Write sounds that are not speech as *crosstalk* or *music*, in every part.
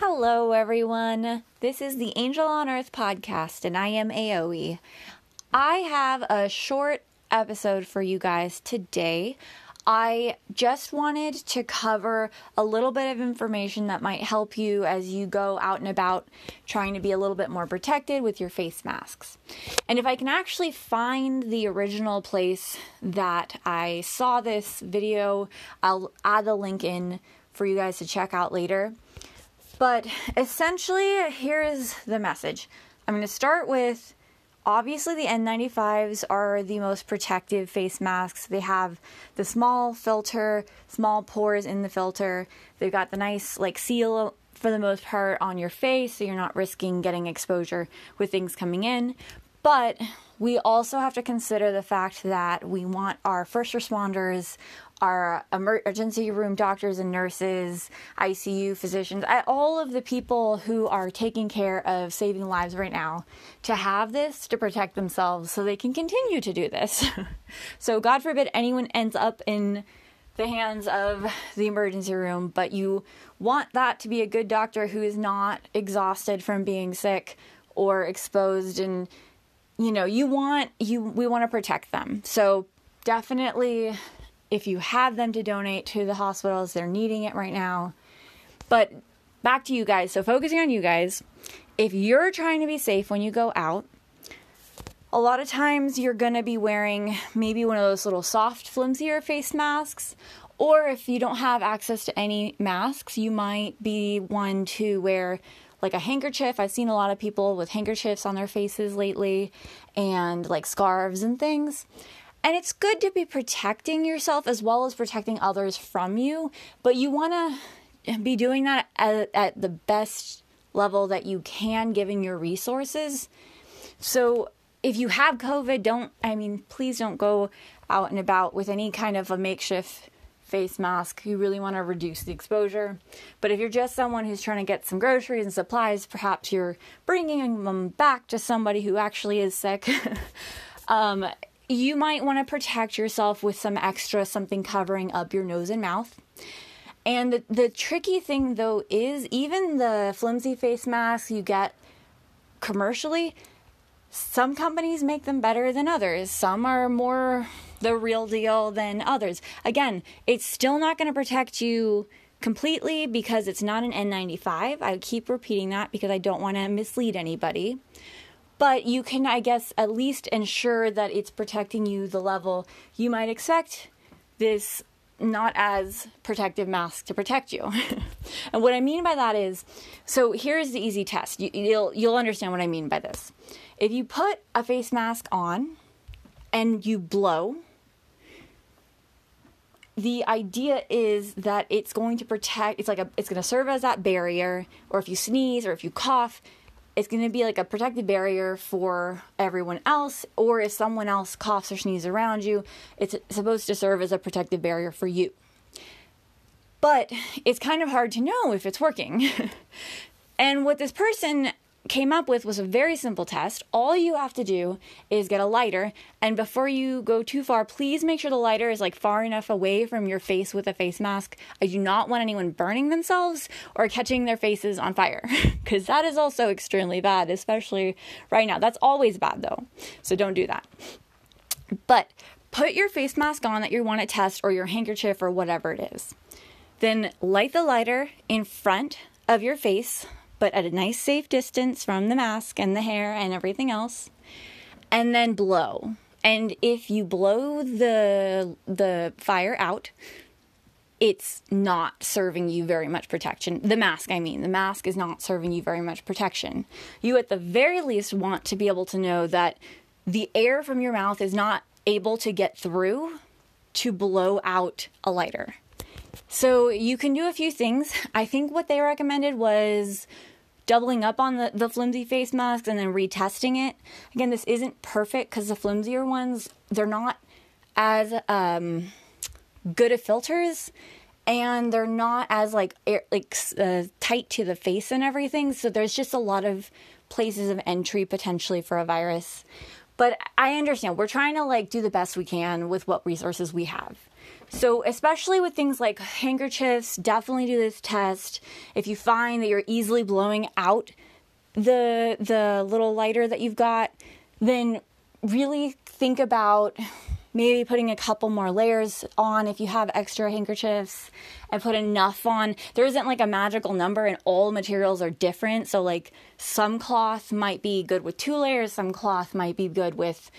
Hello, everyone. This is the Angel on Earth podcast, and I am AoE. I have a short episode for you guys today. I just wanted to cover a little bit of information that might help you as you go out and about trying to be a little bit more protected with your face masks. And if I can actually find the original place that I saw this video, I'll add the link in for you guys to check out later. But essentially, here is the message. I'm going to start with obviously the N95s are the most protective face masks. They have the small filter, small pores in the filter. They've got the nice like seal for the most part on your face so you're not risking getting exposure with things coming in. But we also have to consider the fact that we want our first responders, our emergency room doctors and nurses, ICU physicians, all of the people who are taking care of saving lives right now to have this to protect themselves so they can continue to do this. *laughs* so, God forbid anyone ends up in the hands of the emergency room, but you want that to be a good doctor who is not exhausted from being sick or exposed and you know, you want you we want to protect them. So, definitely if you have them to donate to the hospitals, they're needing it right now. But back to you guys. So, focusing on you guys, if you're trying to be safe when you go out, a lot of times you're going to be wearing maybe one of those little soft, flimsier face masks. Or if you don't have access to any masks, you might be one to wear like a handkerchief. I've seen a lot of people with handkerchiefs on their faces lately and like scarves and things. And it's good to be protecting yourself as well as protecting others from you, but you want to be doing that at, at the best level that you can given your resources. So if you have COVID, don't, I mean, please don't go out and about with any kind of a makeshift face mask. You really want to reduce the exposure. But if you're just someone who's trying to get some groceries and supplies, perhaps you're bringing them back to somebody who actually is sick. *laughs* um, you might want to protect yourself with some extra something covering up your nose and mouth. And the, the tricky thing though is even the flimsy face masks you get commercially, some companies make them better than others. Some are more the real deal than others. Again, it's still not going to protect you completely because it's not an N95. I keep repeating that because I don't want to mislead anybody but you can, I guess, at least ensure that it's protecting you the level you might expect this not as protective mask to protect you. *laughs* and what I mean by that is, so here's the easy test. You, you'll you'll understand what I mean by this. If you put a face mask on and you blow, the idea is that it's going to protect. It's like a it's going to serve as that barrier. Or if you sneeze or if you cough, it's going to be like a protective barrier for everyone else, or if someone else coughs or sneezes around you, it's supposed to serve as a protective barrier for you. But it's kind of hard to know if it's working. *laughs* and what this person came up with was a very simple test. All you have to do is get a lighter, and before you go too far, please make sure the lighter is like far enough away from your face with a face mask. I do not want anyone burning themselves or catching their faces on fire, *laughs* because that is also extremely bad, especially right now. That's always bad though, so don't do that. But put your face mask on that you want to test, or your handkerchief, or whatever it is. Then light the lighter in front of your face but at a nice safe distance from the mask and the hair and everything else. And then blow. And if you blow the the fire out, it's not serving you very much protection. The mask, I mean, the mask is not serving you very much protection. You at the very least want to be able to know that the air from your mouth is not able to get through to blow out a lighter. So you can do a few things. I think what they recommended was doubling up on the, the flimsy face masks and then retesting it. Again, this isn't perfect because the flimsier ones, they're not as um, good of filters and they're not as like air, like uh, tight to the face and everything. So there's just a lot of places of entry potentially for a virus. But I understand we're trying to like do the best we can with what resources we have. So, especially with things like handkerchiefs, definitely do this test. If you find that you're easily blowing out the the little lighter that you've got, then really think about maybe putting a couple more layers on if you have extra handkerchiefs and put enough on. There isn't like a magical number and all materials are different. So like some cloth might be good with two layers, some cloth might be good with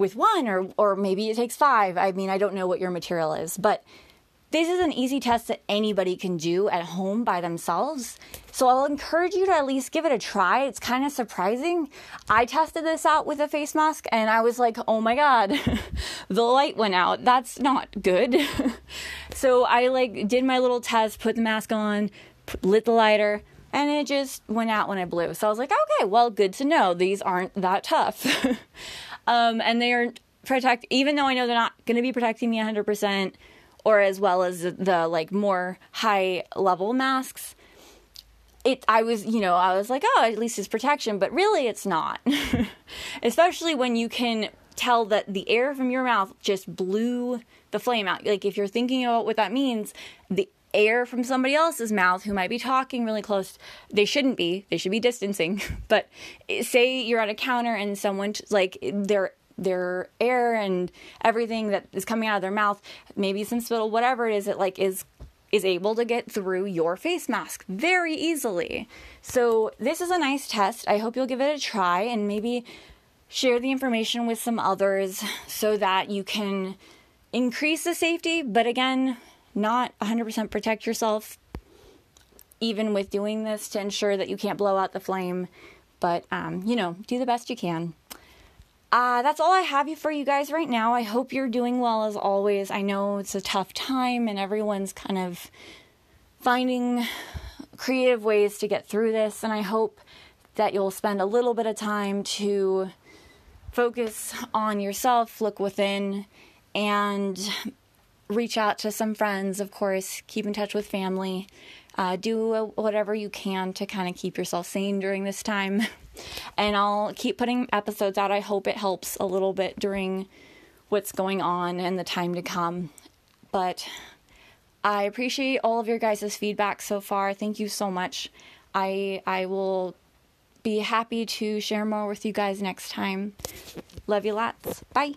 with one or or maybe it takes 5. I mean, I don't know what your material is, but this is an easy test that anybody can do at home by themselves. So I'll encourage you to at least give it a try. It's kind of surprising. I tested this out with a face mask and I was like, oh my God, *laughs* the light went out. That's not good. *laughs* so I like did my little test, put the mask on, lit the lighter, and it just went out when I blew. So I was like, okay, well, good to know. These aren't that tough. *laughs* um, and they are protect, even though I know they're not going to be protecting me 100% or as well as the, the like more high level masks it i was you know i was like oh at least it's protection but really it's not. *laughs* Especially when you can tell that the air from your mouth just blew the flame out. Like if you're thinking about what that means the air from somebody else's mouth who might be talking really close they shouldn't be they should be distancing *laughs* but eh, say you're at a counter and someone like they're their air and everything that is coming out of their mouth, maybe some spittle, whatever it is, it like is is able to get through your face mask very easily. So this is a nice test. I hope you'll give it a try and maybe share the information with some others so that you can increase the safety, but again, not 100% protect yourself even with doing this to ensure that you can't blow out the flame. But, um, you know, do the best you can. Uh, that's all I have for you guys right now. I hope you're doing well as always. I know it's a tough time and everyone's kind of finding creative ways to get through this, and I hope that you'll spend a little bit of time to focus on yourself, look within, and reach out to some friends, of course, keep in touch with family. Uh, do whatever you can to kind of keep yourself sane during this time. *laughs* and I'll keep putting episodes out. I hope it helps a little bit during what's going on and the time to come. But I appreciate all of your guys' feedback so far. Thank you so much. I I will be happy to share more with you guys next time. Love you lots. Bye.